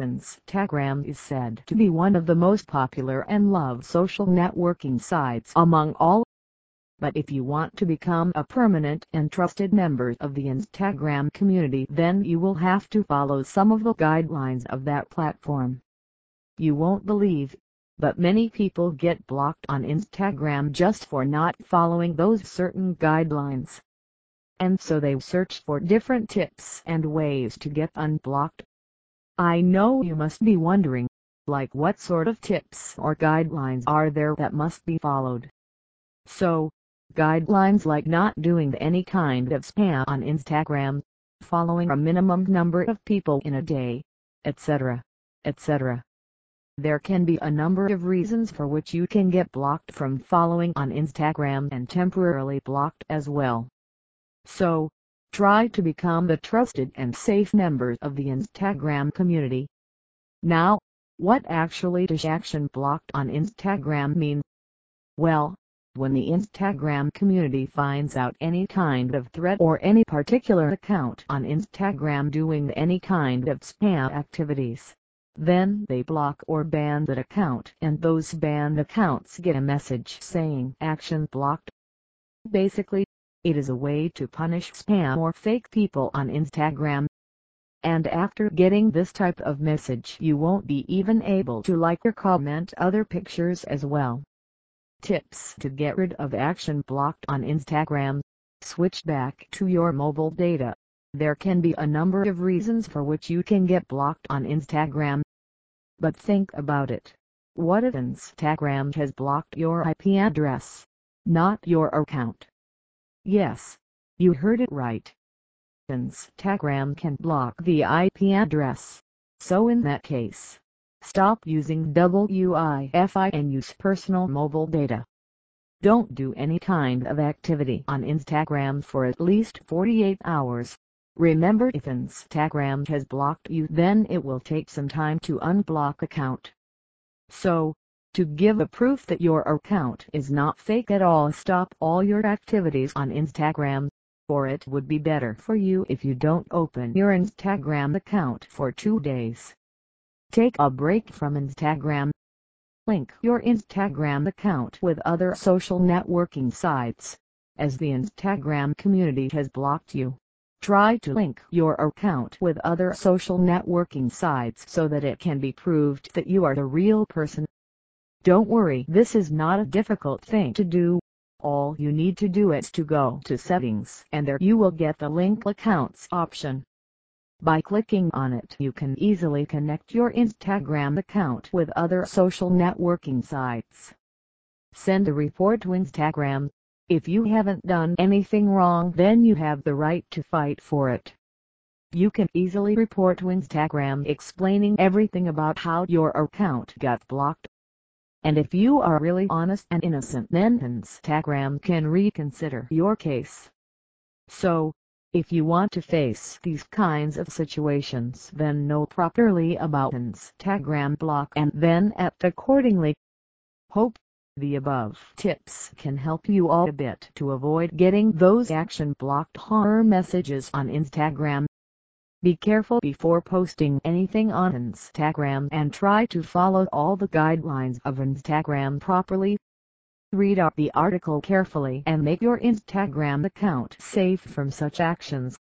Instagram is said to be one of the most popular and loved social networking sites among all. But if you want to become a permanent and trusted member of the Instagram community then you will have to follow some of the guidelines of that platform. You won't believe, but many people get blocked on Instagram just for not following those certain guidelines. And so they search for different tips and ways to get unblocked. I know you must be wondering, like what sort of tips or guidelines are there that must be followed. So, guidelines like not doing any kind of spam on Instagram, following a minimum number of people in a day, etc., etc. There can be a number of reasons for which you can get blocked from following on Instagram and temporarily blocked as well. So, Try to become a trusted and safe member of the Instagram community. Now, what actually does action blocked on Instagram mean? Well, when the Instagram community finds out any kind of threat or any particular account on Instagram doing any kind of spam activities, then they block or ban that account and those banned accounts get a message saying action blocked. Basically, it is a way to punish spam or fake people on Instagram. And after getting this type of message you won't be even able to like or comment other pictures as well. Tips to get rid of action blocked on Instagram. Switch back to your mobile data. There can be a number of reasons for which you can get blocked on Instagram. But think about it. What if Instagram has blocked your IP address? Not your account. Yes, you heard it right. Instagram can block the IP address. So in that case, stop using WIFI and use personal mobile data. Don't do any kind of activity on Instagram for at least 48 hours. Remember if Instagram has blocked you then it will take some time to unblock account. So, to give a proof that your account is not fake at all stop all your activities on Instagram, for it would be better for you if you don't open your Instagram account for two days. Take a break from Instagram. Link your Instagram account with other social networking sites. As the Instagram community has blocked you, try to link your account with other social networking sites so that it can be proved that you are the real person. Don't worry this is not a difficult thing to do. All you need to do is to go to settings and there you will get the link accounts option. By clicking on it you can easily connect your Instagram account with other social networking sites. Send a report to Instagram. If you haven't done anything wrong then you have the right to fight for it. You can easily report to Instagram explaining everything about how your account got blocked and if you are really honest and innocent then Instagram can reconsider your case. So, if you want to face these kinds of situations then know properly about Instagram block and then act accordingly. Hope the above tips can help you all a bit to avoid getting those action blocked horror messages on Instagram. Be careful before posting anything on Instagram and try to follow all the guidelines of Instagram properly. Read out the article carefully and make your Instagram account safe from such actions.